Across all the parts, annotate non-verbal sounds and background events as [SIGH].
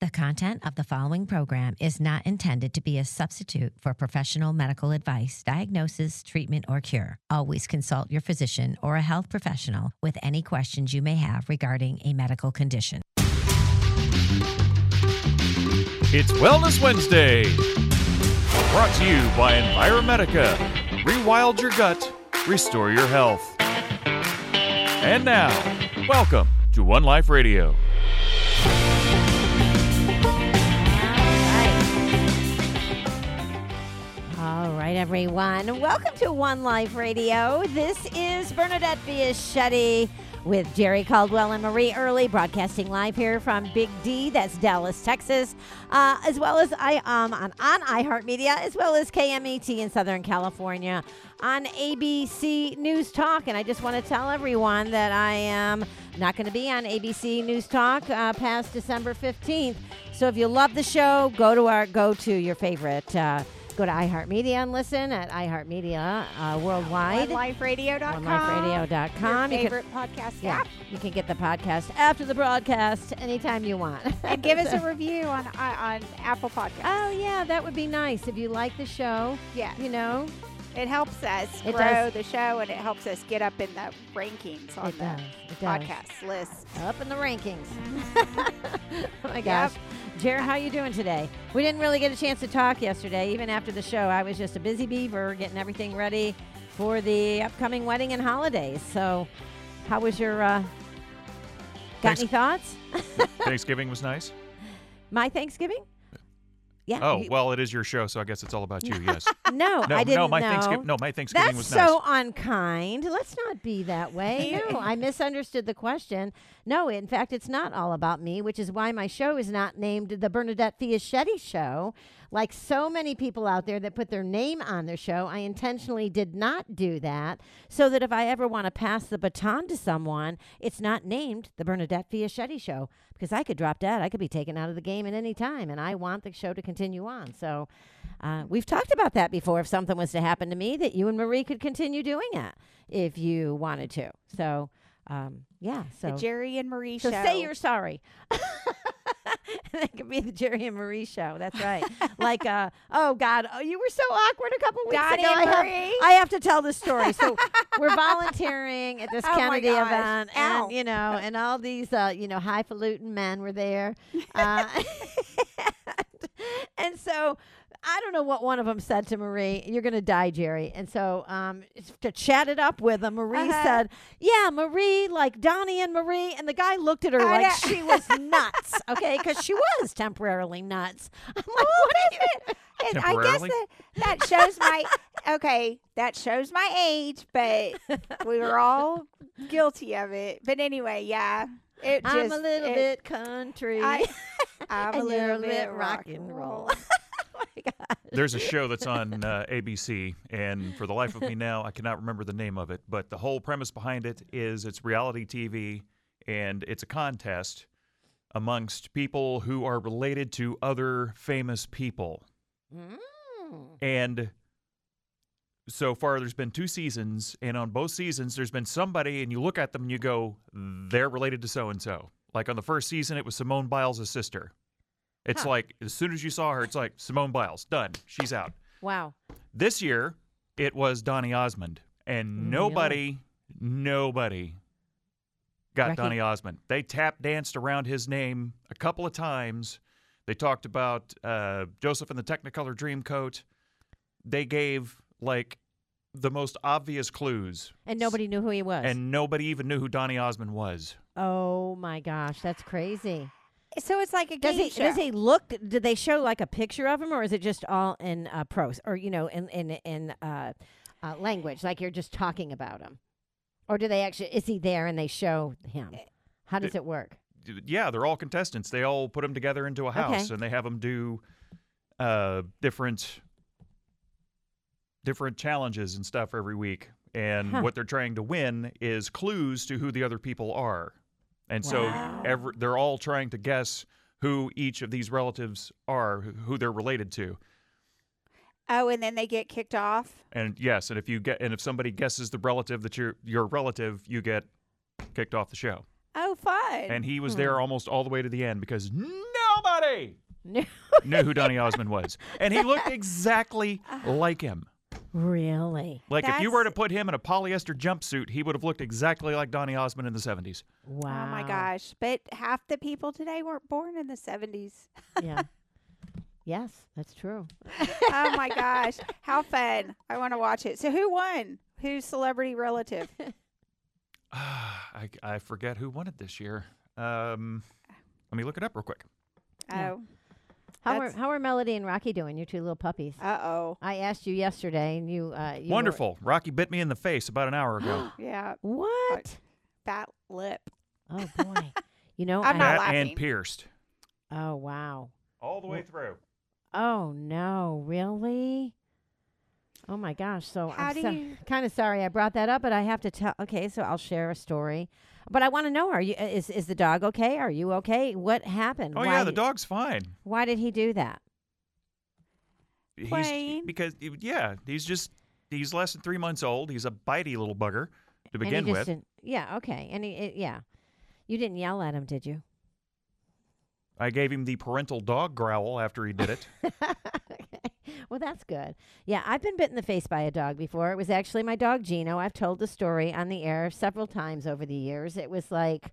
The content of the following program is not intended to be a substitute for professional medical advice, diagnosis, treatment, or cure. Always consult your physician or a health professional with any questions you may have regarding a medical condition. It's Wellness Wednesday. Brought to you by Enviromedica. Rewild your gut, restore your health. And now, welcome to One Life Radio. Everyone. Welcome to One Life Radio. This is Bernadette Fiaschetti with Jerry Caldwell and Marie Early, broadcasting live here from Big D, that's Dallas, Texas, uh, as well as I um, on, on iHeartMedia, as well as KMET in Southern California on ABC News Talk. And I just want to tell everyone that I am not going to be on ABC News Talk uh, past December 15th. So if you love the show, go to our go to your favorite. Uh, Go to iHeartMedia and listen at iHeartMedia uh, worldwide. OneLifeRadio.com. OneLifeRadio.com. Your You can- favorite podcast Yeah, app. you can get the podcast after the broadcast anytime you want. And give us a [LAUGHS] review on uh, on Apple Podcasts. Oh yeah, that would be nice if you like the show. yeah, You know, it helps us It grow does. the show and it helps us get up in the rankings on it the does. Podcast list. Up in the rankings. [LAUGHS] oh my gosh. Jared, how you doing today? We didn't really get a chance to talk yesterday. Even after the show, I was just a busy beaver getting everything ready for the upcoming wedding and holidays. So, how was your? Uh, got Thanks- any thoughts? Thanksgiving was nice. [LAUGHS] My Thanksgiving? Yeah. Oh, you- well, it is your show, so I guess it's all about you, [LAUGHS] yes. no, No, I didn't no, my know. Thanksgiving no, my Thanksgiving That's was so nice. unkind. Let's not be that way. [LAUGHS] No, I misunderstood the question. No, in fact, it's not all about me, which is why my show is not named the Bernadette Fiaschetti Show. Like so many people out there that put their name on their show, I intentionally did not do that so that if I ever want to pass the baton to someone, it's not named the Bernadette Fiaschetti Show because I could drop dead. I could be taken out of the game at any time, and I want the show to continue on. So uh, we've talked about that before. If something was to happen to me, that you and Marie could continue doing it if you wanted to. So, um, yeah. So, the Jerry and Marie so show. say you're sorry. [LAUGHS] [LAUGHS] that could be the Jerry and Marie show. That's right. like, uh, oh God, oh, you were so awkward a couple weeks ago. I have, I have to tell this story. So [LAUGHS] we're volunteering at this Oh, Kennedy event, Ow. and you know, [LAUGHS] and all these, uh, you know, highfalutin men were there, uh, and so. I don't know what one of them said to Marie. You're going to die, Jerry. And so um, to chat it up with him, Marie Uh-huh. said, Yeah, Marie, like Donny and Marie. And the guy looked at her I like know. she was nuts, okay? Because she was temporarily nuts. [LAUGHS] I'm like, What is it? And I guess Temporarily? that, that shows my okay. That shows my age, but we were all guilty of it. But anyway, yeah, it just I'm a little it- bit country. I, [LAUGHS] I'm a And you're little bit rock and roll. my [LAUGHS] [LAUGHS] God. There's a show that's on [LAUGHS] uh, ABC, and for the life of me now, I cannot remember the name of it. But the whole premise behind it is it's reality TV, and it's a contest amongst people who are related to other famous people. Mm. And so far, there's been two seasons, and on both seasons, there's been somebody, and you look at them and you go, they're related to so and so. Like on the first season, it was Simone Biles' sister. It's Huh. like, as soon as you saw her, it's like, Simone Biles, done. She's out. Wow. This year, it was Donny Osmond, and Really? nobody, nobody got Recog- Donny Osmond. They tap danced around his name a couple of times. They talked about uh, Joseph and the Technicolor Dreamcoat. They gave like the most obvious clues, And nobody knew who he was. and nobody even knew who Donny Osmond was. oh my gosh, that's crazy. So it's like a Does game he show. does he look? Did they show like a picture of him, or is it just all in uh, prose, or you know, in in in uh, uh, language, like you're just talking about him, or do they actually? Is he there and they show him? How does it work? yeah, they're all contestants. They all put them together into a house, Okay. and they have them do uh, different different challenges and stuff every week. And Huh. what they're trying to win is clues to who the other people are. And so every, they're all trying to guess who each of these relatives are, who- who they're related to. oh, and then they get kicked off. And yes, and if you get and if somebody guesses the relative that you're your relative, you get kicked off the show. Oh, fun. And he was Hmm. there almost all the way to the end because nobody [LAUGHS] knew who Donny Osmond was. And he looked exactly [LAUGHS] like him. Really? Like if you were to put him in a polyester jumpsuit, he would have looked exactly like Donny Osmond in the 70s. Wow. Oh my gosh. But half the people today weren't born in the 70s. Yeah. [LAUGHS] yes, that's true. oh my gosh. How fun. I want to watch it. So who won? Who's celebrity relative? [LAUGHS] [SIGHS] I, I forget who won it this year. Um, let me look it up real quick. Yeah. Oh. How are how are Melody and Rocky doing? Your two little puppies. Uh-oh. I asked you yesterday, and you. Uh, you were- Wonderful. Rocky bit me in the face about an hour ago. [GASPS] Yeah. what? Fat lip. Oh boy. [LAUGHS] you know. I'm I- not Fat and pierced. Oh wow. All the way through. Oh no, really? Oh my gosh. So How I'm so, you- kind of sorry I brought that up, but I have to tell. Okay, so I'll share a story. But I want to know: Are you uh, is is the dog okay? Are you okay? What happened? Oh why, yeah, the dog's fine. Why did he do that? He's Plain. because yeah, he's just he's less than three months old. He's a bitey little bugger to And he begin just with. didn't- yeah. Okay. And he, it, yeah. You didn't yell at him, did you? I gave him the parental dog growl after he did it. [LAUGHS] [LAUGHS] Well, that's good. Yeah, I've been bit in the face by a dog before. It was actually my dog Gino. I've told the story on the air several times over the years. It was like,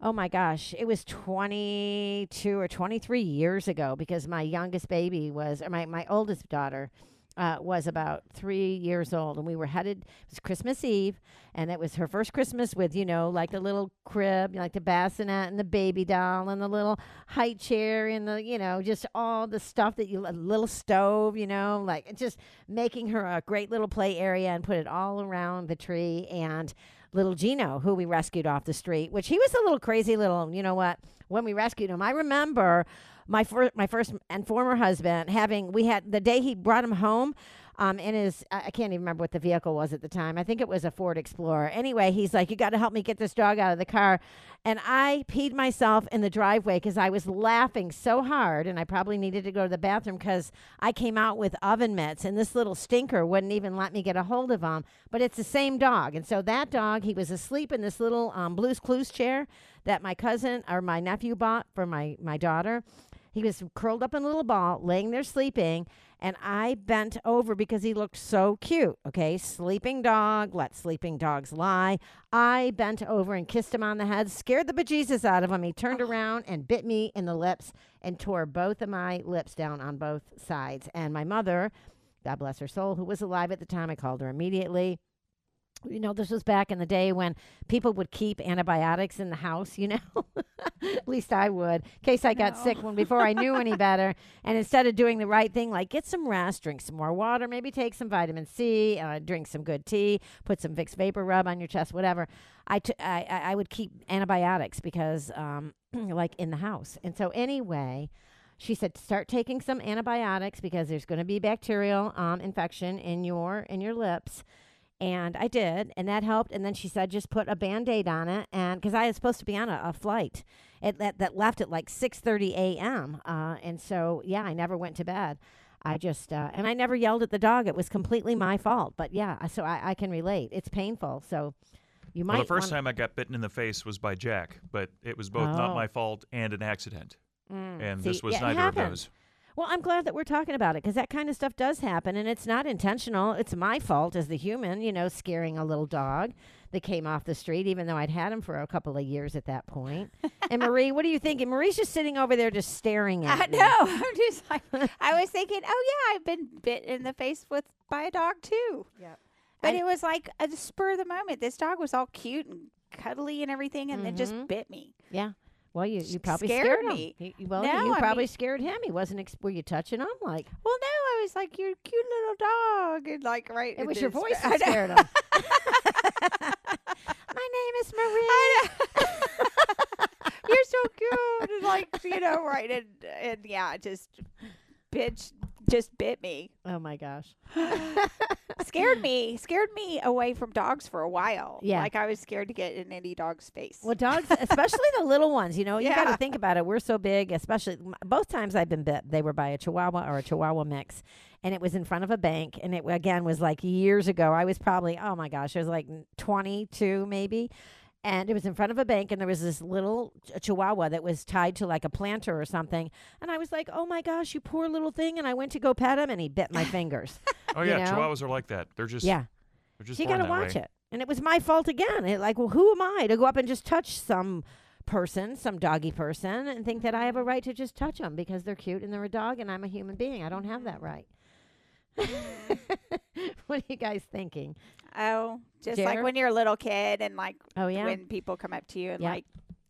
oh my gosh, it was 22 or 23 years ago because my youngest baby was, or my, my oldest daughter, uh, was about three years old, and we were headed. It was Christmas Eve, and it was her first Christmas with, you know, like the little crib, like the bassinet and the baby doll and the little high chair and the, you know, just all the stuff that you, a little stove, you know, like just making her a great little play area and put it all around the tree. And little Gino, who we rescued off the street, which he was a little crazy little, you know what, when we rescued him, I remember my first my first and former husband having we had the day he brought him home um in his I can't even remember what the vehicle was at the time. I think it was a Ford Explorer. Anyway, he's like, "You got to help me get this dog out of the car." And I peed myself in the driveway cuz I was laughing so hard and I probably needed to go to the bathroom cuz I came out with oven mitts and this little stinker wouldn't even let me get a hold of him. But it's the same dog. And so that dog, he was asleep in this little um, Blue's Clues chair that my cousin or my nephew bought for my my daughter. He was curled up in a little ball, laying there sleeping, and I bent over because he looked so cute. Okay, sleeping dog, let sleeping dogs lie. I bent over and kissed him on the head, scared the bejesus out of him. He turned oh. around and bit me in the lips and tore both of my lips down on both sides. And my mother, God bless her soul, who was alive at the time, I called her immediately you know, this was back in the day when people would keep antibiotics in the house, you know. [LAUGHS] At least I would, in case I got No. sick when before I knew any better. And instead of doing the right thing, like get some rest, drink some more water, maybe take some vitamin C, uh, drink some good tea, put some Vicks Vapor Rub on your chest, whatever. I, t- I, I would keep antibiotics because, um, [CLEARS THROAT] like in the house. And so anyway, she said start taking some antibiotics because there's going to be bacterial um, infection in your in your lips and I did, and that helped. And then she said, just put a band aid on it, and because I was supposed to be on a, a flight, it that, that left at like six thirty a.m. Uh, and so yeah, I never went to bed. I just uh, and I never yelled at the dog. It was completely my fault. But yeah, so I, I can relate. It's painful. So you might. Well, the first wanna- time I got bitten in the face was by Jack, but it was both not Oh. my fault and an accident. Mm, And see, this was yeah, neither of those. Well, I'm glad that we're talking about it because that kind of stuff does happen, and it's not intentional. It's my fault as the human, you know, scaring a little dog that came off the street, even though I'd had him for a couple of years at that point. and [LAUGHS] Marie, what are you thinking? Marie's just sitting over there, just staring at I me. know. [LAUGHS] I'm just like I was thinking, oh yeah, I've been bit in the face with by a dog too. Yep. But it was like a spur of the moment. This dog was all cute and cuddly and everything, and then just mm-hmm. bit me. Yeah. Well, you, you probably scared scared, me. him. Well, No, you I probably mean- scared him. He wasn't. Ex- were you touching him? Like Well, no, I was like, "You're a cute little dog," and like right. it was your voice that scared him. [LAUGHS] My name is Marie. [LAUGHS] You're so cute, and like you know, right, and and yeah, just bitch, just bit me, Oh my gosh. [LAUGHS] scared me, scared me away from dogs for a while. Yeah. like I was scared to get in any dog's face. Well, dogs, [LAUGHS] especially the little ones, you know, you got to think about it. We're so big, especially both times I've been bit, they were by a Chihuahua or a Chihuahua mix. And it was in front of a bank. And it, again, was like years ago. I was probably, oh my gosh, I was like 22 maybe. And it was in front of a bank and there was this little ch- chihuahua that was tied to like a planter or something. And i was like oh my gosh you poor little thing. And i went to go pet him and he bit my [LAUGHS] fingers. Oh You yeah, know? chihuahuas are like that. They're just yeah. They're just you gotta watch way. it. And it was my fault again. It, like well who am i to go up and just touch some person some doggy person and think that i have a right to just touch them because they're cute and they're a dog and i'm a human being. I don't have that right [LAUGHS] what are you guys thinking Oh, just Jer? like when you're a little kid and like oh yeah when people come up to you and Yeah. like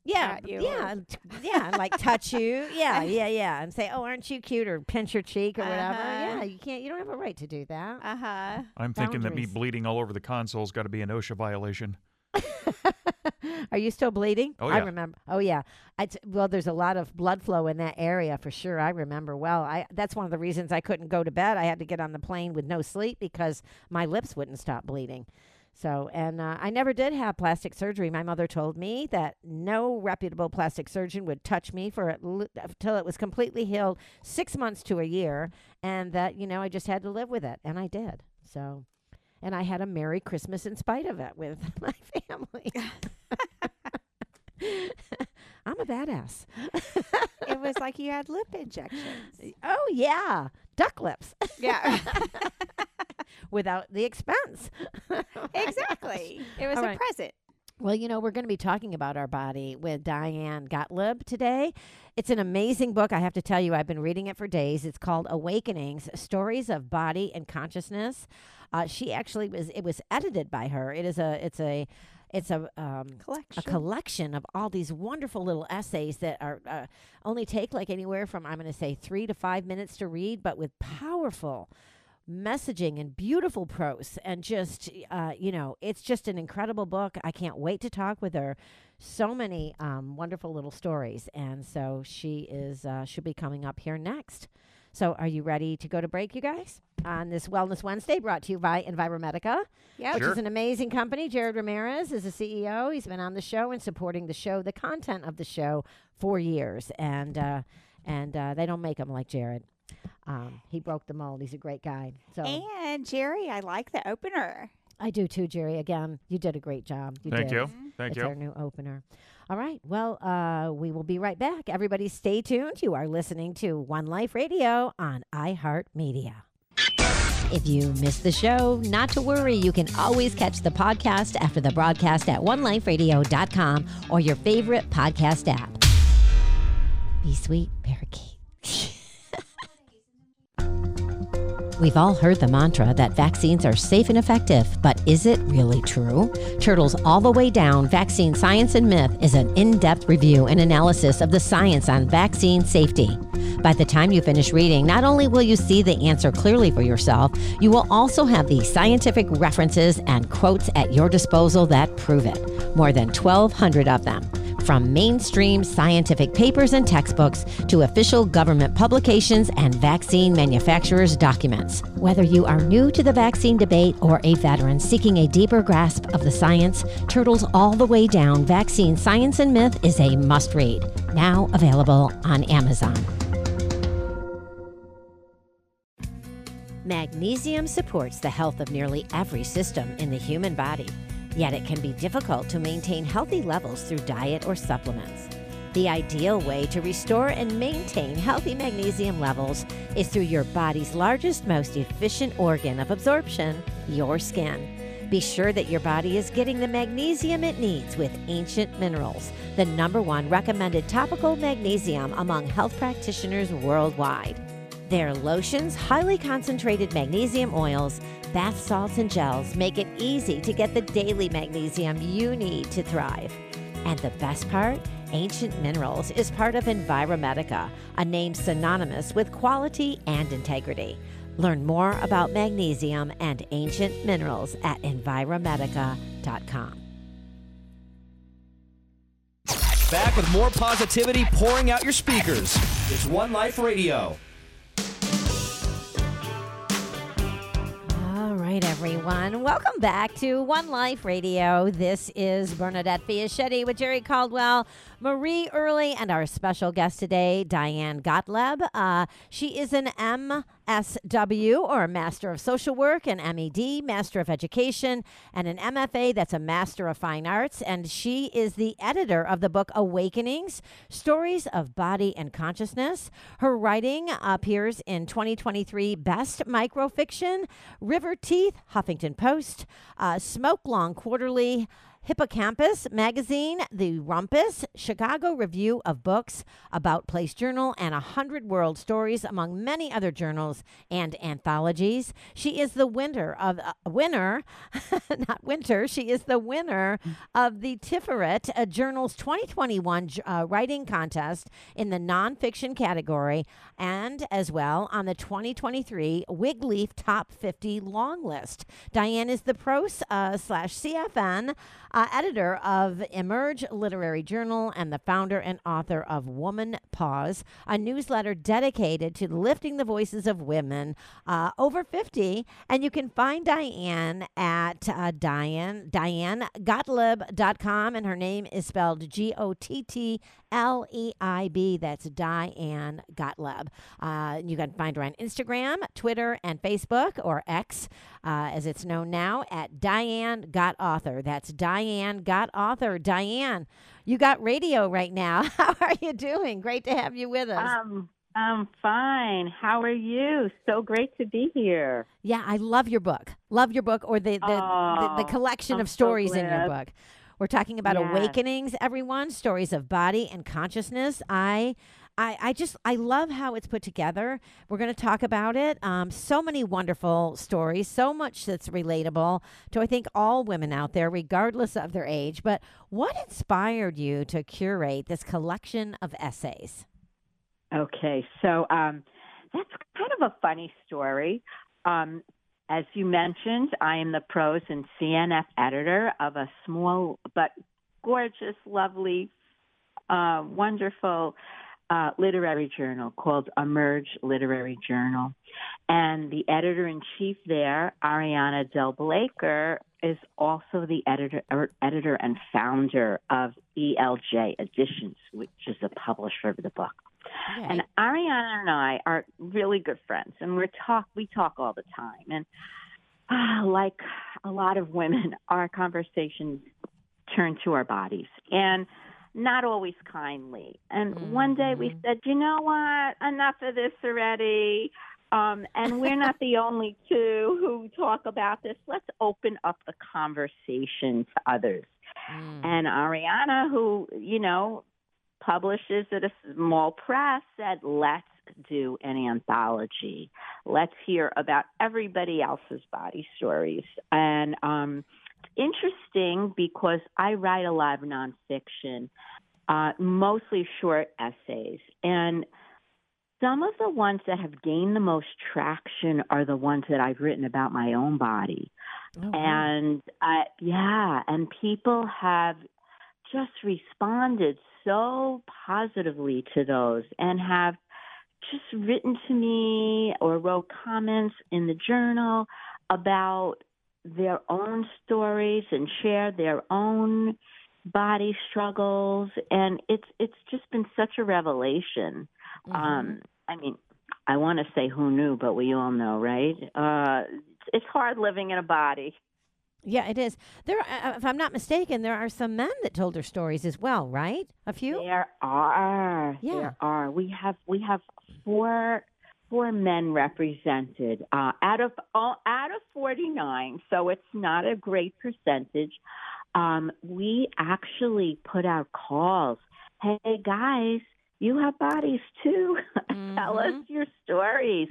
Yeah, at you yeah, or- yeah, and like touch you, [LAUGHS] yeah, yeah, yeah, and say, "Oh, aren't you cute?" or pinch your cheek or whatever. Uh-huh. Yeah, you can't. You don't have a right to do that. uh huh. I'm thinking that me bleeding all over the console's got to be an OSHA violation. [LAUGHS] [LAUGHS] Are you still bleeding? Oh, I remember. Oh yeah. I t- well, there's a lot of blood flow in that area for sure. I remember well. I that's one of the reasons I couldn't go to bed. I had to get on the plane with no sleep because my lips wouldn't stop bleeding. So, and uh, I never did have plastic surgery. My mother told me that no reputable plastic surgeon would touch me for l- until it was completely healed, six months to a year, and that you know I just had to live with it, and I did. So, and I had a Merry Christmas in spite of it with [LAUGHS] my family. [LAUGHS] I'm a badass. It was like you had lip injections. [LAUGHS] Oh yeah, duck lips Yeah, without the expense. exactly. It was All a right. present. Well, you know, we're going to be talking about our body with Diane Gottlieb today. It's an amazing book. I have to tell you, I've been reading it for days. It's called Awakenings Stories of Body and Consciousness. Uh, she actually was, it was edited by her. It is a, it's a, it's a, um, Collection. a collection of all these wonderful little essays that are uh, only take like anywhere from I'm going to say three to five minutes to read, but with powerful messaging and beautiful prose and just uh, you know it's just an incredible book i can't wait to talk with her so many um, wonderful little stories and so she is uh, she'll be coming up here next so are you ready to go to break you guys on this wellness wednesday brought to you by enviromedica Yep. which Sure. is an amazing company. Jared Ramirez is the CEO. He's been on the show and supporting the show, the content of the show, for years, and uh, and uh, they don't make them like Jared. Um, he broke the mold. He's a great guy. So And Jerry, I like the opener. I do too, Jerry. Again, you did a great job. You Thank did. you. Thank it's you. our new opener. All right. Well, uh, we will be right back. Everybody, stay tuned. You are listening to One Life Radio on iHeartMedia. If you missed the show, not to worry. You can always catch the podcast after the broadcast at oneliferadio.com or your favorite podcast app. Be sweet, parakeet. [LAUGHS] We've all heard the mantra that vaccines are safe and effective, but is it really true? Turtles All the Way Down Vaccine Science and Myth is an in depth review and analysis of the science on vaccine safety. By the time you finish reading, not only will you see the answer clearly for yourself, you will also have the scientific references and quotes at your disposal that prove it. More than 1,200 of them. From mainstream scientific papers and textbooks to official government publications and vaccine manufacturers' documents. Whether you are new to the vaccine debate or a veteran seeking a deeper grasp of the science, Turtles All the Way Down Vaccine Science and Myth is a must read. Now available on Amazon. Magnesium supports the health of nearly every system in the human body, yet it can be difficult to maintain healthy levels through diet or supplements. The ideal way to restore and maintain healthy magnesium levels is through your body's largest, most efficient organ of absorption, your skin. Be sure that your body is getting the magnesium it needs with Ancient Minerals, the number one recommended topical magnesium among health practitioners worldwide. Their lotions, highly concentrated magnesium oils, bath salts, and gels make it easy to get the daily magnesium you need to thrive. And the best part? Ancient Minerals is part of Enviromedica, a name synonymous with quality and integrity. Learn more about magnesium and ancient minerals at enviromedica.com. Back with more positivity pouring out your speakers. It's One Life Radio. Right, right, everyone. Welcome back to One Life Radio. This is Bernadette Fiaschetti with Jerry Caldwell, Marie Early, and our special guest today, Diane Gottlieb. Uh, she is an MSW or Master of Social Work, an MED, Master of Education, and an MFA that's a Master of Fine Arts. And she is the editor of the book Awakenings Stories of Body and Consciousness. Her writing appears in 2023 Best Microfiction, River Teeth, Huffington Post, uh, SmokeLong Quarterly, Hippocampus Magazine, The Rumpus, Chicago Review of Books, About Place Journal, and A Hundred Word Stories, among many other journals and anthologies. She is the winner of uh, winner, [LAUGHS] not winter. She is the winner of the Tiferet uh, Journal's 2021 uh, writing contest in the nonfiction category, and as well on the 2023 Wigleaf Top 50 long list. Diane is the pros uh, slash CFN uh, editor of Emerge Literary Journal and the founder and author of Woman Pause, a newsletter dedicated to lifting the voices of women uh, over 50. And you can find Diane at uh, Diane, DianeGottlieb.com, and her name is spelled G O T T L E I B. That's Diane Gottlieb. Uh, you can find her on Instagram, Twitter, and Facebook, or X, uh, as it's known now, at Diane Got Author. That's Diane Got Author. Diane, you got radio right now. [LAUGHS] How are you doing? Great to have you with us. Um, I'm fine. How are you? So great to be here. yeah, I love your book. Love your book, or the the, the, the Oh, collection I'm of so stories in your book. We're talking about Yes. awakenings, everyone. Stories of body and consciousness. I, I, I just I love how it's put together. We're going to talk about it. Um, so many wonderful stories, so much that's relatable to I think all women out there, regardless of their age. But what inspired you to curate this collection of essays? Okay, so um, that's kind of a funny story. Um, as you mentioned, I am the prose and CNF editor of a small but gorgeous, lovely, uh, wonderful uh, literary journal called Emerge Literary Journal. And the editor in chief there, Ariana Den Bleyker, is also the editor, er, editor and founder of ELJ Editions, which is the publisher of the book. Okay. And Ariana and I are really good friends, and we're talk we talk all the time. And ah, like a lot of women, our conversations turn to our bodies, and not always kindly. And one day we Mhm. said, you know what? Enough of this already. Um, and we're not the only two who talk about this. Let's open up the conversation to others. Mm. And Ariana, who, you know, publishes at a small press, said, let's do an anthology. Let's hear about everybody else's body stories. And um, interesting because I write a lot of nonfiction, uh, mostly short essays. And some of the ones that have gained the most traction are the ones that I've written about my own body. Oh, wow. And I, yeah, and people have just responded so positively to those and have just written to me or wrote comments in the journal about their own stories and share their own body struggles and it's it's just been such a revelation Mhm. um i mean i want to say who knew but we all know right uh it's, it's hard living in a body Yeah, it is. There, uh, if I'm not mistaken, there are some men that told their stories as well, right? A few. There are. Yeah. There are. We have we have four four men represented uh, out of all out of forty nine. So it's not a great percentage. Um, we actually put out calls. Hey guys, you have bodies too. [LAUGHS] Tell us Mhm. your stories.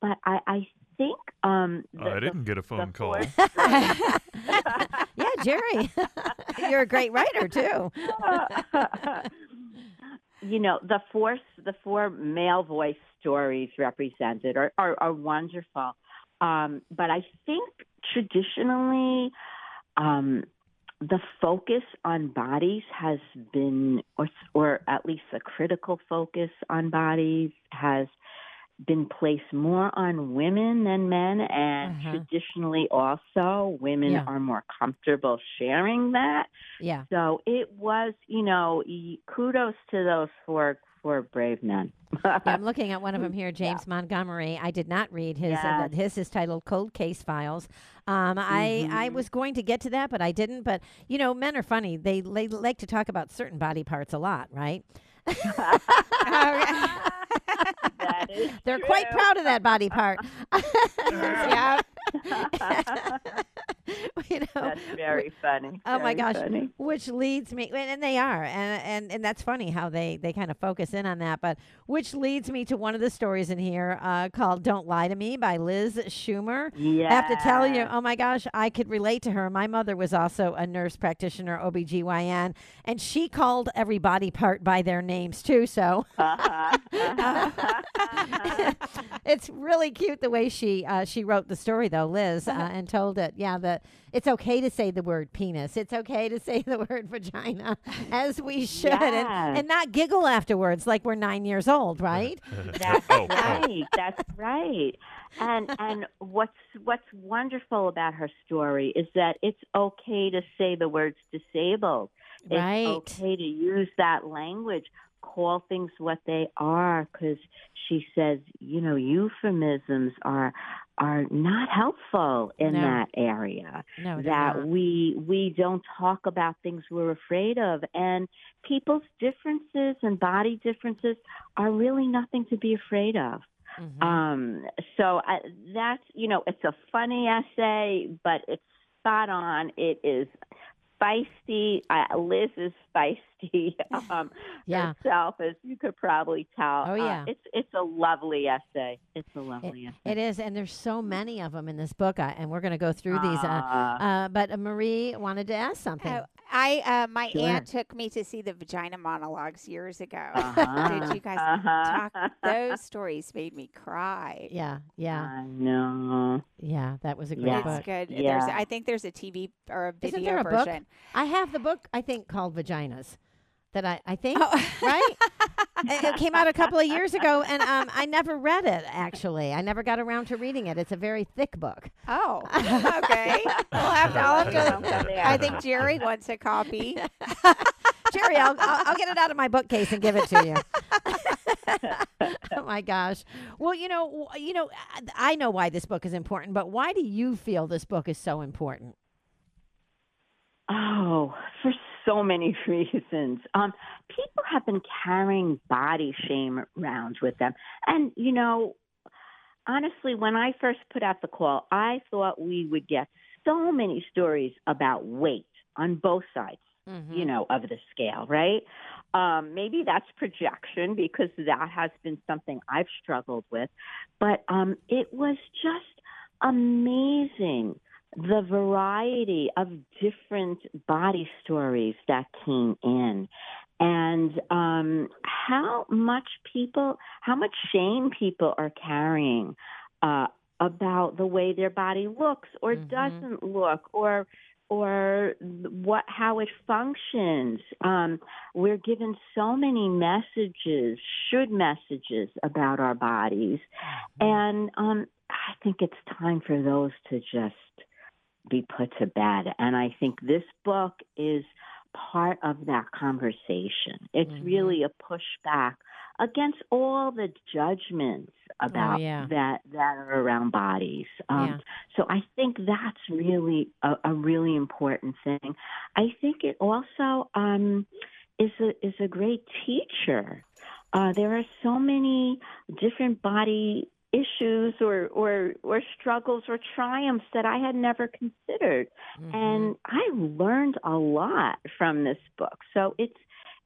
But I, I think um, the, I didn't get a phone call. [LAUGHS] [LAUGHS] yeah, Jerry, you're a great writer too. you know the four the four male voice stories represented are are, are wonderful. Um, but i think traditionally um, the focus on bodies has been or or at least the critical focus on bodies has been placed more on women than men, and Uh-huh. traditionally also women Yeah. are more comfortable sharing that. Yeah. So it was, you know, kudos to those four four brave men. Yeah, I'm [LAUGHS] looking at one of them here, James Montgomery. I did not read his. Uh, his is titled "Cold Case Files." Um, I I was going to get to that, but I didn't. But you know, men are funny. They they like to talk about certain body parts a lot, right? [LAUGHS] [LAUGHS] [LAUGHS] They're quite proud of that body part. [LAUGHS] [LAUGHS] yeah. [LAUGHS] you know, That's very funny. Oh my gosh! funny. Which leads me, and they are, and and and that's funny how they they kind of focus in on that. But which leads me to one of the stories in here uh, called "Don't Lie to Me" by Liz Schumer. Yeah. I have to tell you, oh my gosh, I could relate to her. My mother was also a nurse practitioner, OBGYN, and she called every body part by their names too. So [LAUGHS] Uh-huh. Uh-huh. [LAUGHS] it's really cute the way she uh, she wrote the story, though, Liz, uh, and told it. Yeah, that it's okay to say the word penis. It's okay to say [LAUGHS] the word vagina, as we [LAUGHS] should, and, and not giggle afterwards like we're nine years old, right? [LAUGHS] That's oh. right. That's right. And and what's what's wonderful about her story is that it's okay to say the words disabled. It's Right. okay to use that language. Call things what they are, because she says, you know, euphemisms are are not helpful in No. that area No, that not. we we don't talk about things we're afraid of and people's differences and body differences are really nothing to be afraid of Mhm. um so I, that's you know it's a funny essay but it's spot on it is feisty uh, liz is feisty [LAUGHS] um Yeah. herself as you could probably tell Oh, Uh, yeah. it's it's a lovely essay it's a lovely essay It is, and there's so many of them in this book, uh, and we're going to go through these. Uh, Ah. uh, but uh, Marie wanted to ask something. Oh, I uh, my Sure. aunt took me to see the vagina monologues years ago. Uh-huh. [LAUGHS] Did you guys Uh-huh. talk? Those stories made me cry. yeah, yeah, I know. yeah. That was a great Yeah. It's book. good. There's, Yeah. I think there's a TV or a video Isn't there a book? Version. I have the book. I think called Vaginas. That I I think Oh. right. [LAUGHS] it it came out a couple of years ago, and um, I never read it. Actually, I never got around to reading it. It's a very thick book. Oh, [LAUGHS] okay. I'll have to. I'll have to I think Jerry wants a copy. [LAUGHS] Jerry, I'll, I'll I'll get it out of my bookcase and give it to you. oh my gosh. Well, you know, you know, I- I know why this book is important, but why do you feel this book is so important? Oh, for so many [LAUGHS] reasons. Um, people have been carrying body shame around with them. And, you know, honestly, when I first put out the call, I thought we would get so many stories about weight on both sides, you know, of the scale, right? Um, maybe that's projection because that has been something I've struggled with. But um, it was just amazing the variety of different body stories that came in and um, how much people, how much shame people are carrying uh, about the way their body looks or Mhm. doesn't look or or what how it functions. Um, we're given so many messages, should messages about our bodies, and um, I think it's time for those to just be put to bed. And I think this book is part of that conversation. It's Mhm. really a pushback against all the judgments about Oh, yeah. that that are around bodies. Um, Yeah. So I think that's really a, a really important thing. I think it also um, is a is a great teacher. Uh, there are so many different body issues or, or or struggles or triumphs that I had never considered, Mm-hmm. and I learned a lot from this book. So it's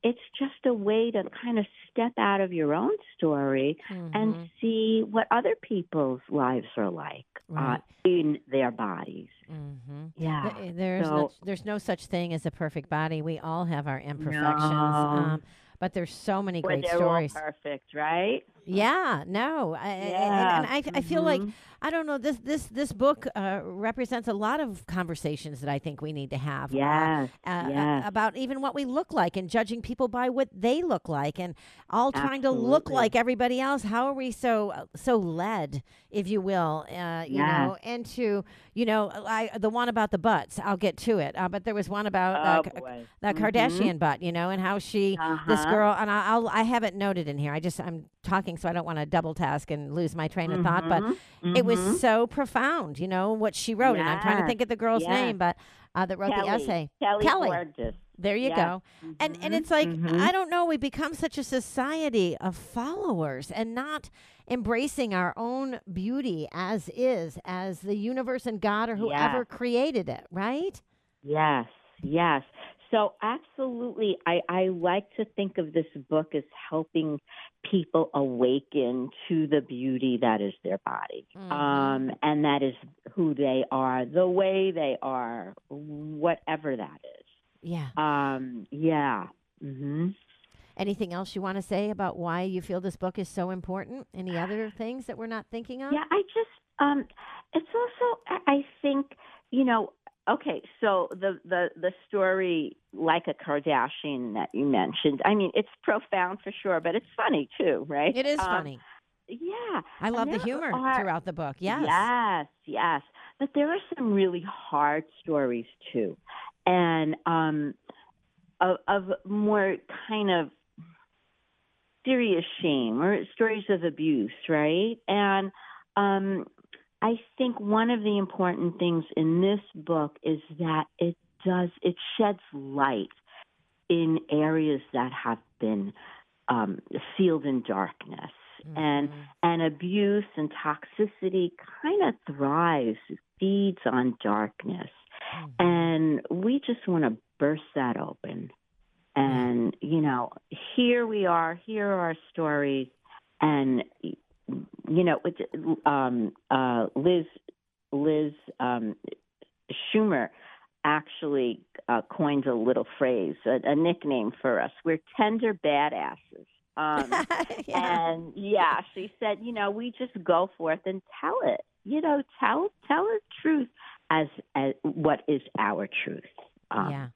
it's just a way to kind of step out of your own story Mhm. and see what other people's lives are like Right. uh, in their bodies. Mhm. Yeah. There's So- no, there's no such thing as a perfect body. We all have our imperfections. No. Um, but there's so many great stories. all perfect, right? Yeah, no, I, Yeah. and, and I, I feel like Mhm. I don't know this this this book uh, represents a lot of conversations that I think we need to have. uh, Yes, uh, uh, yes. about even what we look like and judging people by what they look like and all trying to look like everybody else. How are we so uh, so led, if you will, uh, you know, into you know, I the one about the butts. I'll get to it, uh, but there was one about uh, Oh, boy. the Mhm. Kardashian butt, you know, and how she this Uh-huh. girl and I, I'll I have it noted in here. I just I'm talking so I don't want to double task and lose my train of thought, but Mhm. it was Mhm. so profound, you know, what she wrote. And I'm trying to think of the girl's name, but uh, that wrote the essay. Kelly, Kelly. Gorgeous. There you go. And and Mhm. it's like Mhm. I don't know, we become such a society of followers and not embracing our own beauty as is, as the universe and God or whoever created it, right? Yes, yes. So absolutely, I, I like to think of this book as helping people awaken to the beauty that is their body, Mhm. um, and that is who they are, the way they are, whatever that is. Yeah. Um, yeah. hmm Anything else you want to say about why you feel this book is so important? Any other things that we're not thinking of? Yeah, I just um it's also I think, you know, okay, so the the the story like a Kardashian that you mentioned. I mean, it's profound for sure, but it's funny too, right? It is Um, funny. Yeah. I love the humor are- throughout the book. Yes. Yes, yes. But there are some really hard stories too. And um of, of more kind of serious shame or stories of abuse, right? And um I think one of the important things in this book is that it does it sheds light in areas that have been um, sealed in darkness and Mhm. and abuse and toxicity kind of thrives, feeds on darkness. Mhm. And we just want to burst that open. And, you know, here we are, here are our stories. And, you know, um, uh, Liz, Liz um, Schumer actually uh, coined a little phrase, a, a nickname for us. We're tender badasses. Um, [LAUGHS] yeah. and yeah, she said, you know, we just go forth and tell it. You know, tell tell the truth as as what is our truth. Um, yeah.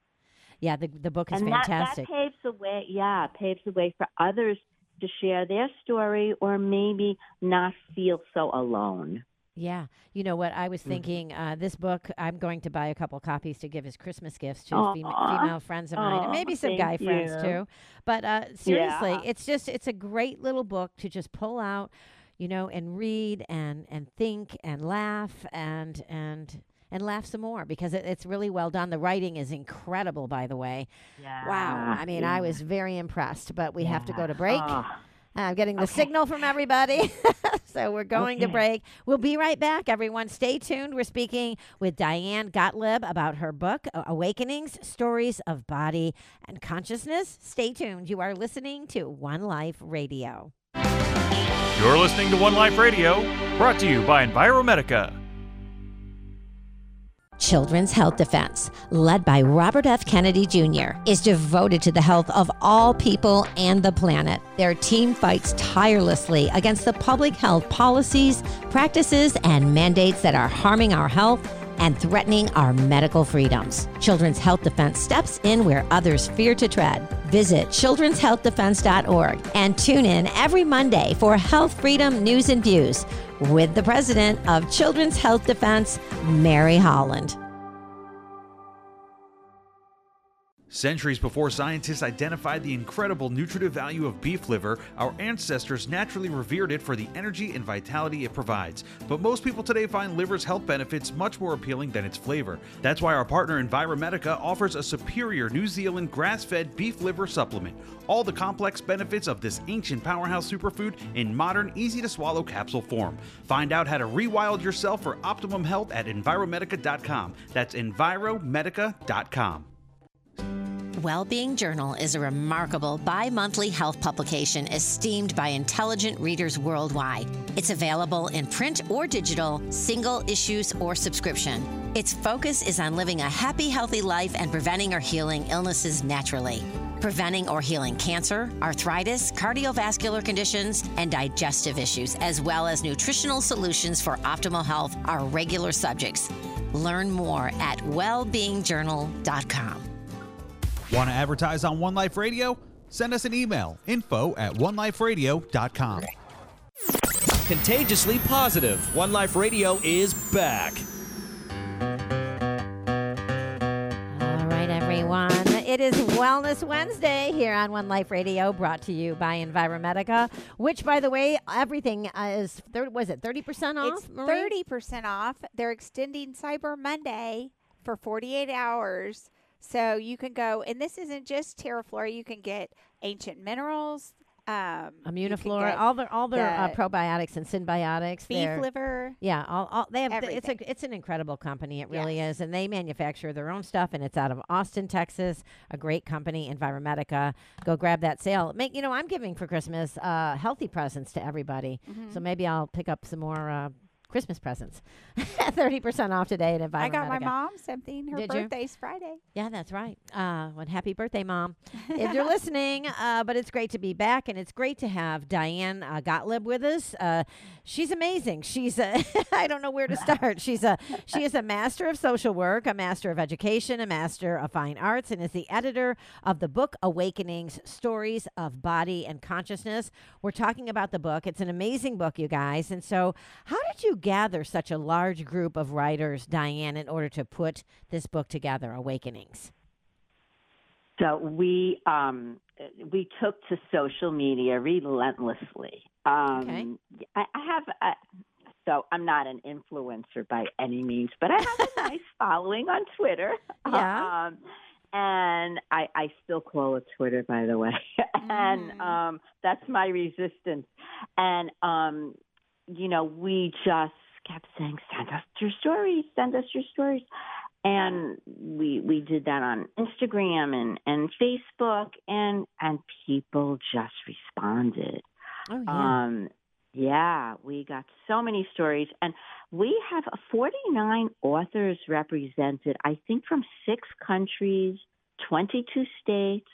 Yeah, the the book is and that, fantastic. that paves the way. Yeah, paves the way for others to share their story, or maybe not feel so alone. Yeah. You know what? I was Mhm. thinking uh, this book, I'm going to buy a couple copies to give as Christmas gifts to Aw. fema- female friends of mine and maybe some guy friends too. But uh, seriously, Yeah. it's just, it's a great little book to just pull out, you know, and read and, and think and laugh and, and, and laugh some more because it, it's really well done. The writing is incredible, by the way. Yeah. Wow. I mean, I was very impressed, but we have to go to break. Oh, I'm getting the Okay. signal from everybody. [LAUGHS] so we're going to break. We'll be right back, everyone. Stay tuned. We're speaking with Diane Gottlieb about her book, Awakenings Stories of Body and Consciousness. Stay tuned. You are listening to One Life Radio. You're listening to One Life Radio, brought to you by Enviromedica. Children's Health Defense, led by Robert F. Kennedy Jr., is devoted to the health of all people and the planet. Their team fights tirelessly against the public health policies, practices, and mandates that are harming our health and threatening our medical freedoms. Children's Health Defense steps in where others fear to tread. Visit children'shealthdefense.org and tune in every Monday for health freedom news and views with the president of Children's Health Defense, Mary Holland. Centuries before scientists identified the incredible nutritive value of beef liver, our ancestors naturally revered it for the energy and vitality it provides. But most people today find liver's health benefits much more appealing than its flavor. That's why our partner Enviromedica offers a superior New Zealand grass fed beef liver supplement. All the complex benefits of this ancient powerhouse superfood in modern, easy to swallow capsule form. Find out how to rewild yourself for optimum health at Enviromedica.com. That's Enviromedica.com. Wellbeing Journal is a remarkable bi monthly health publication esteemed by intelligent readers worldwide. It's available in print or digital, single issues or subscription. Its focus is on living a happy, healthy life and preventing or healing illnesses naturally. preventing or healing cancer, arthritis, cardiovascular conditions, and digestive issues, as well as nutritional solutions for optimal health, are regular subjects. Learn more at wellbeingjournal.com. Want to advertise on One Life Radio? Send us an email info at oneliferadio.com. Contagiously positive. One Life Radio is back. All right, everyone. It is Wellness Wednesday here on One Life Radio, brought to you by Enviromedica. Which, by the way, everything uh, is thir- was it thirty percent off? It's thirty percent off. They're extending Cyber Monday for forty-eight hours, so you can go. And this isn't just Terraflora. You can get ancient minerals, um, Immuniflora, all their all their uh, the probiotics and symbiotics. beef liver. Yeah, all, all they have. It's a it's an incredible company. It really Yes. is, and they manufacture their own stuff, and it's out of Austin, Texas. A great company, Enviromedica. Go grab that sale. Make you know I'm giving for Christmas uh, healthy presents to everybody. So maybe I'll pick up some more uh, Christmas presents. [LAUGHS] Thirty percent off today at. I got my mom something. Her Did you? birthday's Friday. Yeah, that's right. Uh, well, happy birthday, Mom. [LAUGHS] if you're listening, uh, but it's great to be back, and it's great to have Diane uh, Gottlieb with us. Uh, she's amazing. She's a, [LAUGHS] I don't know where to start. She's a she is a master of social work, a master of education, a master of fine arts, and is the editor of the book Awakenings: Stories of Body and Consciousness. We're talking about the book. It's an amazing book, you guys. And so, how did you gather such a large group of writers, Diane, in order to put this book together, Awakenings? So we um, we took to social media relentlessly. Um, Okay. I, I have a, so I'm not an influencer by any means, but I have a [LAUGHS] nice following on Twitter. Yeah. Um, and I, I still call it Twitter, by the way. [LAUGHS] and Mm. um, that's my resistance. And um, you know, we just kept saying, "Send us your stories. Send us your stories." and we we did that on Instagram and and Facebook and and people just responded. Oh yeah. Um yeah, we got so many stories and we have 49 authors represented I think from 6 countries, 22 states,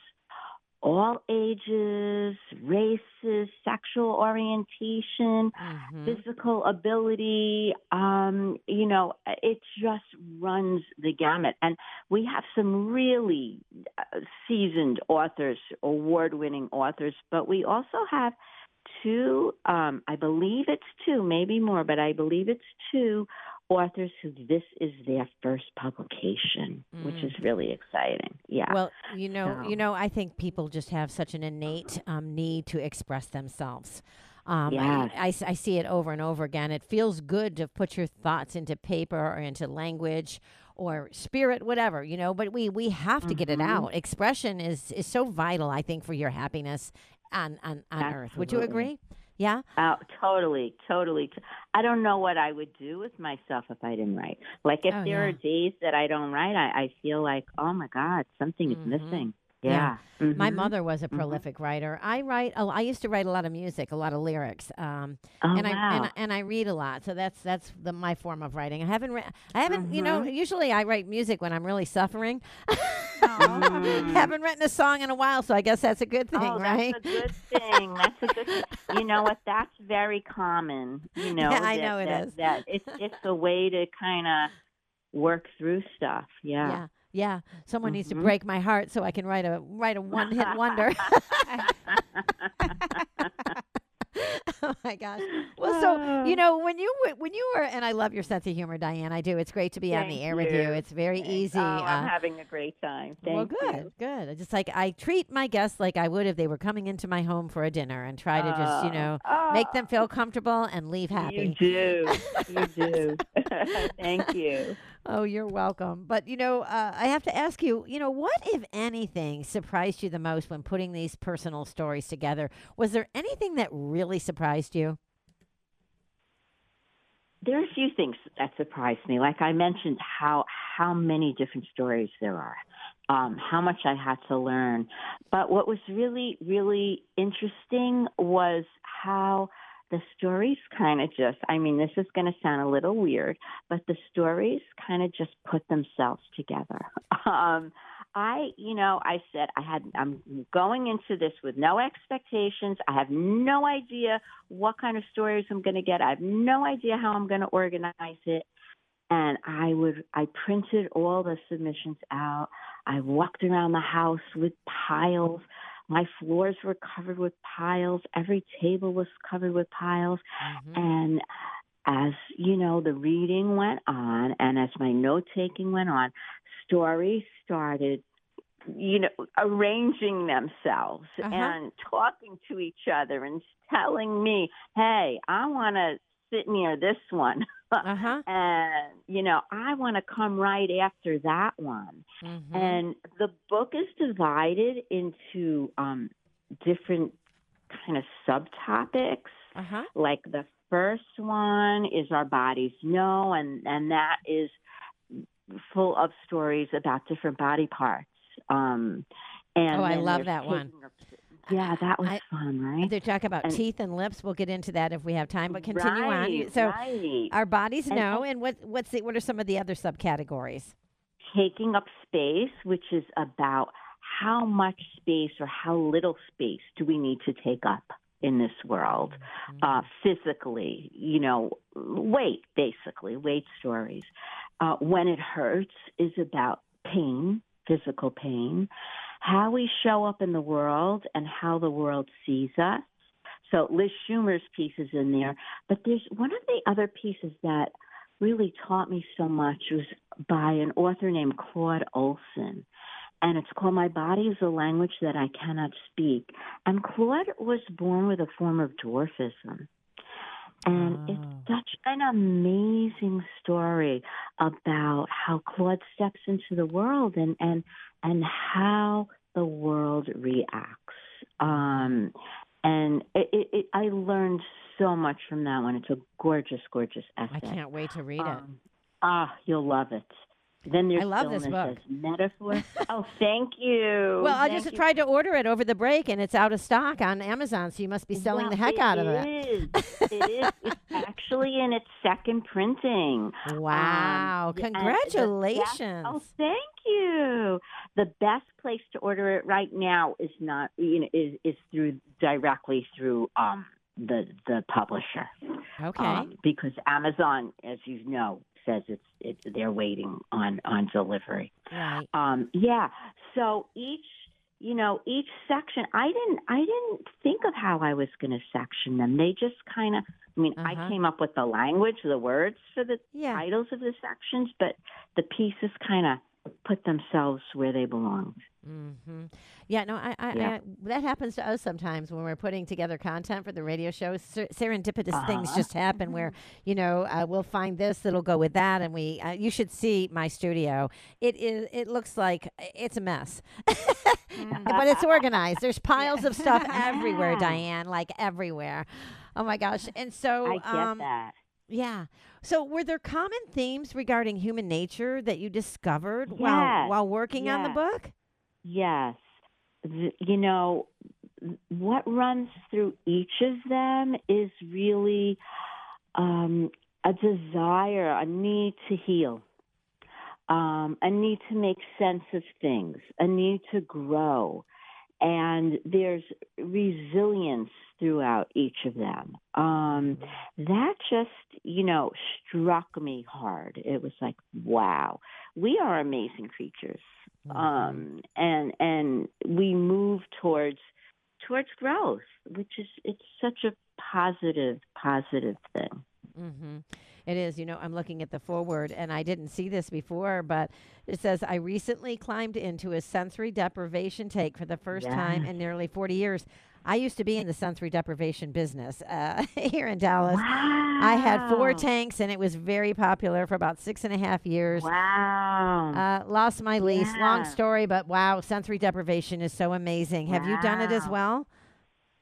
all ages, races, sexual orientation, Mhm. physical ability um you know it just runs the gamut and we have some really uh, seasoned authors award winning authors but we also have two um i believe it's two maybe more but i believe it's two authors who this is their first publication which Mm. is really exciting yeah Well, you know, So- you know, I think people just have such an innate um, need to express themselves. Um, Yes. I, I I see it over and over again. It feels good to put your thoughts into paper or into language or spirit, whatever you know. But we we have to get it Mhm. out. Expression is is so vital, I think, for your happiness on on, on Earth. Would you agree? Yeah. Oh, totally, totally. I don't know what I would do with myself if I didn't write. Like if Oh, there are days that I don't write, I, I feel like, oh my God, something is Mhm. missing. Yeah. Yeah. My Mhm. mother was a Mhm. prolific writer. I write. Oh, I used to write a lot of music, a lot of lyrics. Um, Oh and I and, wow. I- and I read a lot, so that's that's the my form of writing. I haven't re- I haven't you know Mhm. usually I write music when I'm really suffering. [LAUGHS] Haven't written a song in a while, so I guess that's a good thing, oh, right? that's a good thing. That's a good. You know what? That's very common. You [LAUGHS] know. Yeah, I that, know it that, is. That it's it's a way to kind of work through stuff. Yeah. yeah, yeah. Someone needs to Mhm. break my heart so I can write a write a one hit wonder. [LAUGHS] [LAUGHS] [LAUGHS] oh my gosh. Well, so you [SIGHS] know when you when you were and I love your sense of humor, Diane. I do. It's great to be on the Thank air with you. you. It's very easy. Oh, I'm uh, having a great time. Thank you. well, good, you. good. I just like I treat my guests like I would if they were coming into my home for a dinner, and try to just you Oh, know oh, make them feel comfortable and leave happy. You do. You [LAUGHS] do. [LAUGHS] Thank you. Oh, you're welcome. But you know, uh, I have to ask you, you know, what if anything surprised you the most when putting these personal stories together? Was there anything that really surprised you? There are a few things that surprised me. Like I mentioned, how how many different stories there are, um, how much I had to learn. But what was really really interesting was how the stories kind of just. I mean, this is going to sound a little weird, but the stories kind of just put themselves together. [LAUGHS] Um, I, you know, I said I had I'm going into this with no expectations. I have no idea what kind of stories I'm going to get. I have no idea how I'm going to organize it. And I would I printed all the submissions out. I walked around the house with piles. My floors were covered with piles. Every table was covered with piles. Mm-hmm. And as you know, the reading went on, and as my note taking went on, stories started, you know, arranging themselves uh-huh. and talking to each other and telling me, "Hey, I want to sit near this one." [LAUGHS] uh-huh. [LAUGHS] and you know i want to come right after that one mm-hmm. and the book is divided into um different kind of subtopics uh-huh. like the first one is our bodies know and and that is full of stories about different body parts um and oh i love that one yeah, that was I, fun, right? They talk about and, teeth and lips. We'll get into that if we have time, but continue right, on. So right. our bodies and, know, and what what's the, what are some of the other subcategories? Taking up space, which is about how much space or how little space do we need to take up in this world mm-hmm. uh, physically, you know, weight, basically, weight stories. Uh, when it hurts is about pain, physical pain how we show up in the world and how the world sees us. So Liz Schumer's piece is in there, but there's one of the other pieces that really taught me so much was by an author named Claude Olson. And it's called My Body is a Language That I Cannot Speak. And Claude was born with a form of dwarfism. And it's ah. such an amazing story about how Claude steps into the world and, and and how the world reacts. Um, and it, it, it, I learned so much from that one. It's a gorgeous, gorgeous essay. I can't wait to read um, it. Ah, you'll love it. Then there's I love this book. Metaphor. [LAUGHS] oh, thank you. Well, thank I just you. tried to order it over the break, and it's out of stock on Amazon. So you must be selling well, the heck out of it. Is. [LAUGHS] it is. It's actually in its second printing. Wow! Um, Congratulations. Best, oh, thank you. The best place to order it right now is not you know is is through directly through um the the publisher. Okay. Um, because Amazon, as you know, says it's it's they're waiting on on delivery. Right. Um, yeah. So each you know each section, I didn't I didn't think of how I was going to section them. They just kind of. I mean, uh-huh. I came up with the language, the words for the yeah. titles of the sections, but the pieces kind of put themselves where they belong. Mm-hmm. Yeah, no, I, I, yeah. I, that happens to us sometimes when we're putting together content for the radio show. Ser- serendipitous uh-huh. things just happen where you know uh, we'll find this that'll go with that, and we. Uh, you should see my studio. It is. It looks like it's a mess, mm. [LAUGHS] but it's organized. There's [LAUGHS] piles of stuff [LAUGHS] everywhere, Diane, like everywhere. Oh my gosh! And so I get um, that. Yeah. So, were there common themes regarding human nature that you discovered yes. while while working yes. on the book? Yes. You know, what runs through each of them is really um, a desire, a need to heal, um, a need to make sense of things, a need to grow. And there's resilience throughout each of them. Um, that just, you know, struck me hard. It was like, wow, we are amazing creatures mm-hmm. um, and and we move towards towards growth, which is it's such a positive positive thing. Mm-hmm. It is. You know, I'm looking at the foreword, and I didn't see this before, but it says, I recently climbed into a sensory deprivation take for the first time in nearly 40 years. I used to be in the sensory deprivation business uh, [LAUGHS] here in Dallas. Wow. I had four tanks, and it was very popular for about six and a half years. Wow. Uh, lost my lease. Yeah. Long story, but wow, sensory deprivation is so amazing. Wow. Have you done it as well?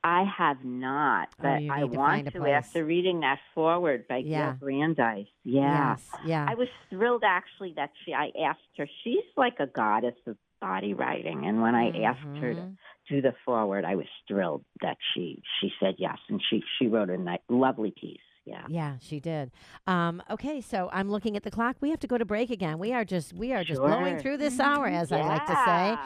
I have not, oh, but oh, I want to after reading that foreword by yeah. Gayle Brandeis. Yeah. Yes. Yeah. I was thrilled actually that she I asked her. She's like a goddess of body writing and when I mm-hmm. asked her to mm-hmm do the foreword, I was thrilled that she she said yes, and she she wrote a nice, lovely piece. Yeah. Yeah, she did. Um, okay, so I'm looking at the clock. We have to go to break again. We are just we are just blowing through this hour, as I like to say.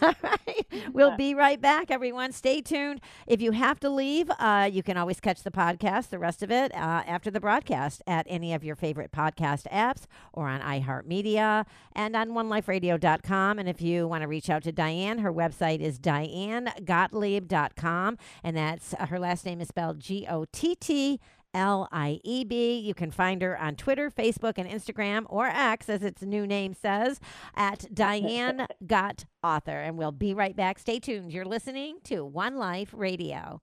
[LAUGHS] All right. We'll be right back, everyone. Stay tuned. If you have to leave, uh, you can always catch the podcast, the rest of it, uh, after the broadcast at any of your favorite podcast apps or on iHeartMedia and on OneLifeRadio.com. And if you want to reach out to Diane, her website is DianeGottlieb.com, and that's uh, her last name is spelled G O T T. L I E B. You can find her on Twitter, Facebook, and Instagram, or X, as its new name says, at Diane [LAUGHS] Got Author. And we'll be right back. Stay tuned. You're listening to One Life Radio.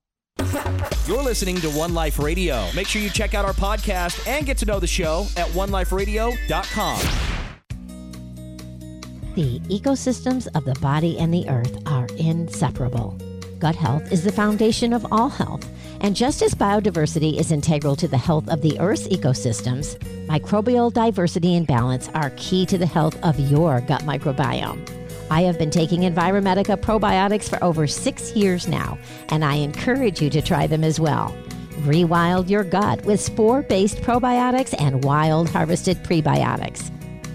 You're listening to One Life Radio. Make sure you check out our podcast and get to know the show at oneliferadio.com. The ecosystems of the body and the earth are inseparable. Gut health is the foundation of all health. And just as biodiversity is integral to the health of the Earth's ecosystems, microbial diversity and balance are key to the health of your gut microbiome. I have been taking Enviromedica probiotics for over six years now, and I encourage you to try them as well. Rewild your gut with spore based probiotics and wild harvested prebiotics.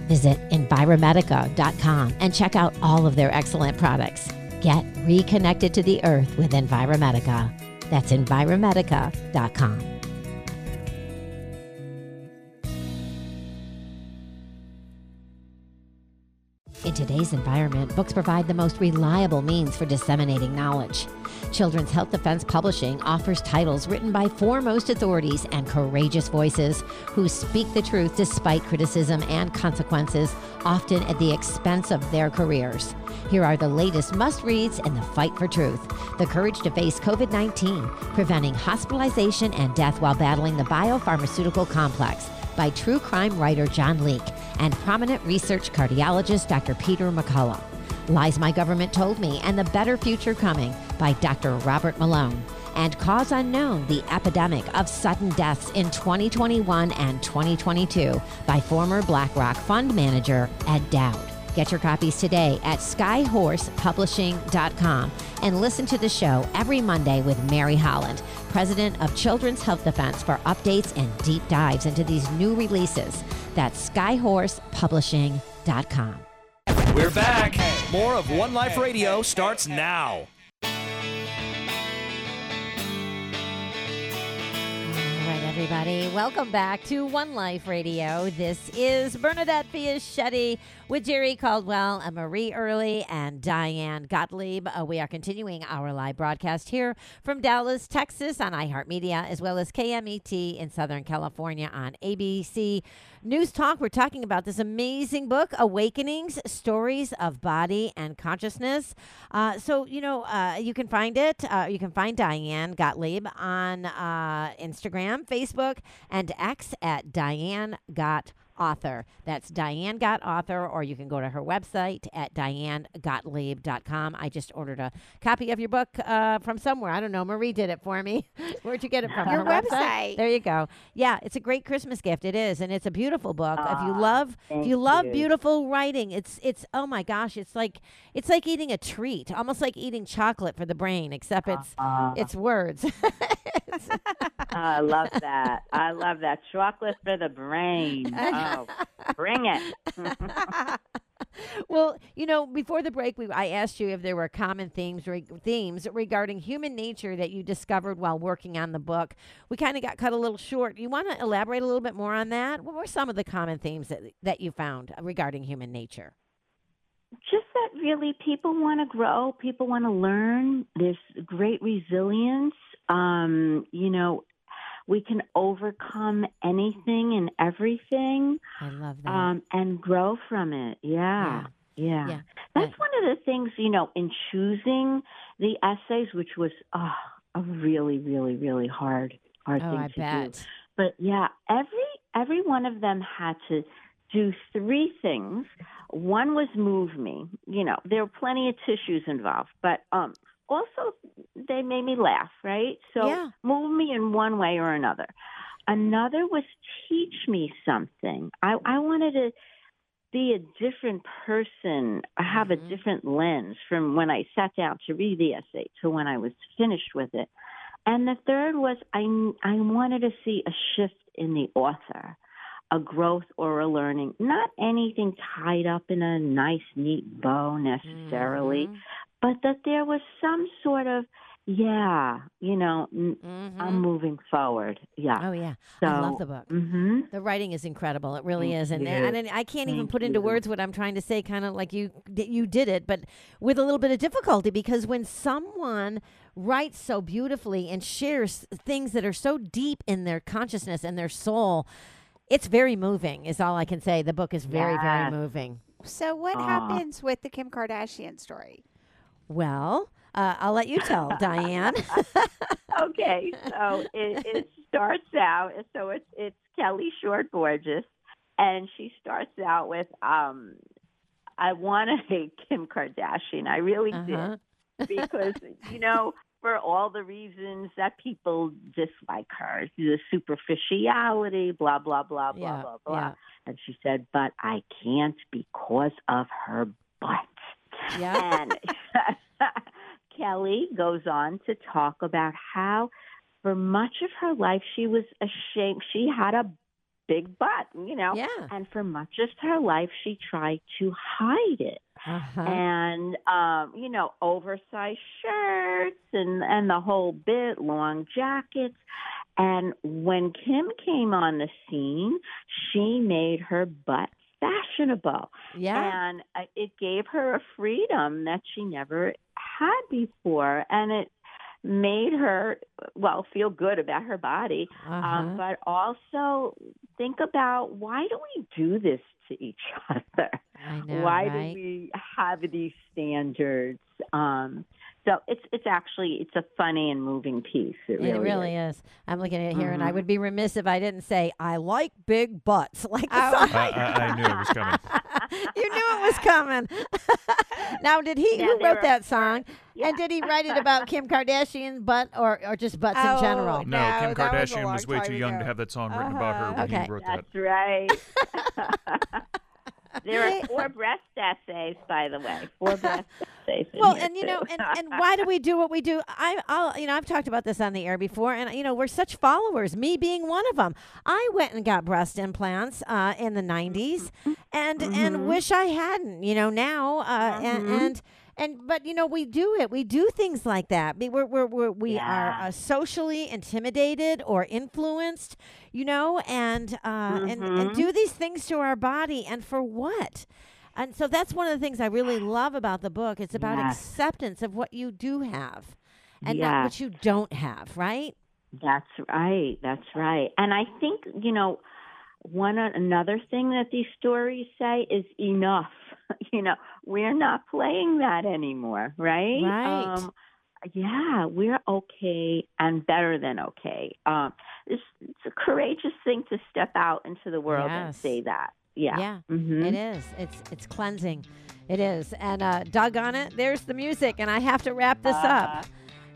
Visit Enviromedica.com and check out all of their excellent products. Get reconnected to the earth with Enviromedica. That's Enviromedica.com. In today's environment, books provide the most reliable means for disseminating knowledge. Children's Health Defense Publishing offers titles written by foremost authorities and courageous voices who speak the truth despite criticism and consequences, often at the expense of their careers. Here are the latest must reads in the fight for truth The Courage to Face COVID 19, Preventing Hospitalization and Death While Battling the Biopharmaceutical Complex by true crime writer John Leake and prominent research cardiologist Dr. Peter McCullough. Lies My Government Told Me and the Better Future Coming by Dr. Robert Malone. And Cause Unknown The Epidemic of Sudden Deaths in 2021 and 2022 by former BlackRock fund manager Ed Dowd. Get your copies today at skyhorsepublishing.com and listen to the show every Monday with Mary Holland, president of Children's Health Defense, for updates and deep dives into these new releases. That's skyhorsepublishing.com. We're back. More of One Life Radio starts now. Right, everybody. Welcome back to One Life Radio. This is Bernadette Fiaschetti with Jerry Caldwell and Marie Early and Diane Gottlieb. Uh, we are continuing our live broadcast here from Dallas, Texas on iHeartMedia, as well as KMET in Southern California on ABC News Talk. We're talking about this amazing book, Awakenings Stories of Body and Consciousness. Uh, so, you know, uh, you can find it. Uh, you can find Diane Gottlieb on uh, Instagram, Facebook, and X at Diane Got Author. That's Diane Got Author, or you can go to her website at dianegottlieb.com. I just ordered a copy of your book uh, from somewhere. I don't know. Marie did it for me. [LAUGHS] Where'd you get it from? Your Her website. There you go. Yeah, it's a great Christmas gift. It is, and it's a beautiful book. if you love, if you love you. beautiful writing, it's it's oh my gosh, it's like it's like eating a treat, almost like eating chocolate for the brain, except it's Uh, it's words. [LAUGHS] [LAUGHS] I love that. I love that. Chocolate for the brain. Oh, bring it. [LAUGHS] well, you know, before the break, we I asked you if there were common themes re- themes regarding human nature that you discovered while working on the book. We kind of got cut a little short. You want to elaborate a little bit more on that? What were some of the common themes that that you found regarding human nature? Just that really people want to grow, people want to learn. There's great resilience. Um, you know, we can overcome anything and everything I love that. um, and grow from it. Yeah. Yeah. Yeah. That's one of the things, you know, in choosing the essays, which was oh, a really, really, really hard, hard oh, thing I to do. bet. But yeah, every every one of them had to do three things. One was move me. You know, there were plenty of tissues involved, but um also they made me laugh, right? So Yeah. move me in one way or another. Another was teach me something. I, I wanted to be a different person, have Mhm. a different lens from when I sat down to read the essay to when I was finished with it. And the third was I, I wanted to see a shift in the author, a growth or a learning, not anything tied up in a nice, neat bow necessarily, Mhm. But that there was some sort of, yeah, you know, n- I'm moving forward. Yeah. Oh yeah, So, I love the book. hmm The writing is incredible. It really Thank is, and and, I can't even Thank put into words what I'm trying to say. Kind of like you you did it, but with a little bit of difficulty because when someone writes so beautifully and shares things that are so deep in their consciousness and their soul, it's very moving. Is all I can say. The book is very very moving. So what Aw. happens with the Kim Kardashian story? Well, uh, I'll let you tell, Diane. [LAUGHS] okay, so it, it starts out. So it's it's Kelly Short Borges, and she starts out with, um, "I want to hate Kim Kardashian. I really Uh-huh. did because you know." For all the reasons that people dislike her, the superficiality, blah blah blah blah Yeah, blah blah. yeah. And she said, "But I can't because of her butt." Yeah. And [LAUGHS] Kelly goes on to talk about how, for much of her life, she was ashamed. She had a big butt, you know, Yeah. and for much of her life, she tried to hide it. Uh-huh. And um, you know, oversized shirts and and the whole bit, long jackets. And when Kim came on the scene, she made her butt fashionable Yeah. and it gave her a freedom that she never had before and it made her well feel good about her body Uh-huh. um, but also think about why do we do this to each [LAUGHS] other I know, why right? do we have these standards um so it's it's actually it's a funny and moving piece it really, It really is. is. I'm looking at it here, and I Mhm. would be remiss if I didn't say I like big butts. [LAUGHS] Like the Oh. I, I, I knew it was coming. [LAUGHS] you knew it was coming. [LAUGHS] now, did he? Yeah, who wrote were- that song? yeah. And did he write it about Kim Kardashian's butt, or or just butts in Oh, general? No, No, Kim that was Kardashian was way too young to have that song written about her Uh-huh. when Okay. he wrote that. That's right. There are four breast essays, by the way. Four [LAUGHS] breast essays. Well, and you know, and, and why do we [LAUGHS] do what we do? I, I'll, you know, I've talked about this on the air before, and you know, we're such followers. Me being one of them. I went and got breast implants uh, in the '90s, and and Mhm. wish I hadn't. You know, now uh, and, Mhm. and and but you know, we do it. We do things like that. We- We're, we're, we're we are uh, socially intimidated or influenced. You know, and uh, and and Mhm. do these things to our body, and for what? And so that's one of the things I really love about the book. It's about Yes. acceptance of what you do have and not what you don't have, right? That's right. That's right. And I think you know, one another thing that these stories say is enough. [LAUGHS] you know, we're not playing that anymore, right? Right. Um, yeah, we're okay and better than okay. Um, it's, it's a courageous thing to step out into the world and say that. Yeah. Yeah, Mhm. it is. It's it's cleansing. It is. And uh doggone it, there's the music and I have to wrap this Uh, up.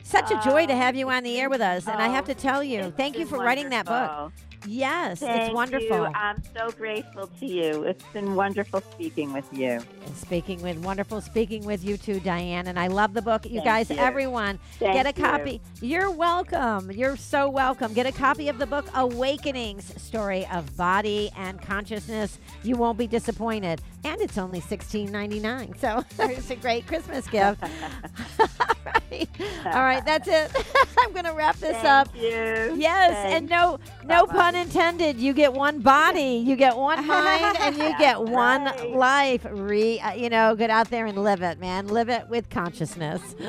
Such a joy to oh, have you on the air with us. And I have to tell you, thank you for writing that book. Yes, Thank it's wonderful. You. I'm so grateful to you. It's been wonderful speaking with you. Speaking with wonderful speaking with you too, Diane. And I love the book. You Thank guys, you. everyone, Thank get a copy. You're welcome. You're so welcome. Get a copy of the book Awakenings Story of Body and Consciousness. You won't be disappointed. And it's only $16.99. So [LAUGHS] it's a great Christmas gift. [LAUGHS] [LAUGHS] All right. All right, that's it. I'm going to wrap this Thank up. you. Yes, and no no Bye-bye. pun intended. You get one body, [LAUGHS] you get one mind, and you [LAUGHS] get one right. life. Re, uh, you know, get out there and live it, man. Live it with consciousness. [LAUGHS]